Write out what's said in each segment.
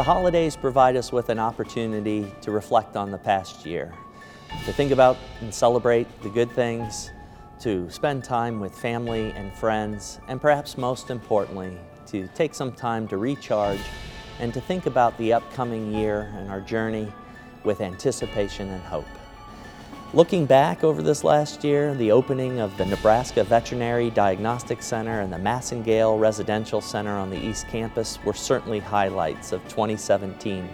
The holidays provide us with an opportunity to reflect on the past year, to think about and celebrate the good things, to spend time with family and friends, and perhaps most importantly, to take some time to recharge and to think about the upcoming year and our journey with anticipation and hope. Looking back over this last year, the opening of the Nebraska Veterinary Diagnostic Center and the Massengale Residential Center on the East Campus were certainly highlights of 2017.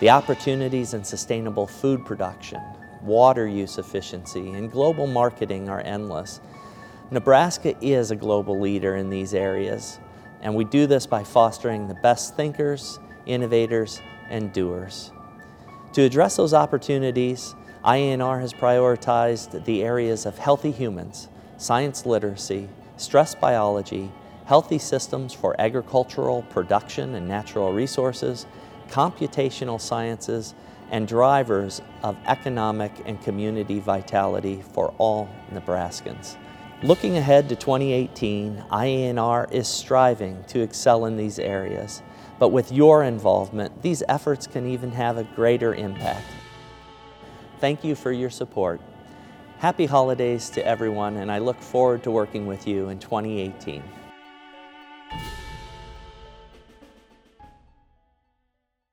The opportunities in sustainable food production, water use efficiency, and global marketing are endless. Nebraska is a global leader in these areas, and we do this by fostering the best thinkers, innovators, and doers. To address those opportunities, IANR has prioritized the areas of healthy humans, science literacy, stress biology, healthy systems for agricultural production and natural resources, computational sciences, and drivers of economic and community vitality for all Nebraskans. Looking ahead to 2018, IANR is striving to excel in these areas, but with your involvement, these efforts can even have a greater impact. Thank you for your support. Happy holidays to everyone, and I look forward to working with you in 2018.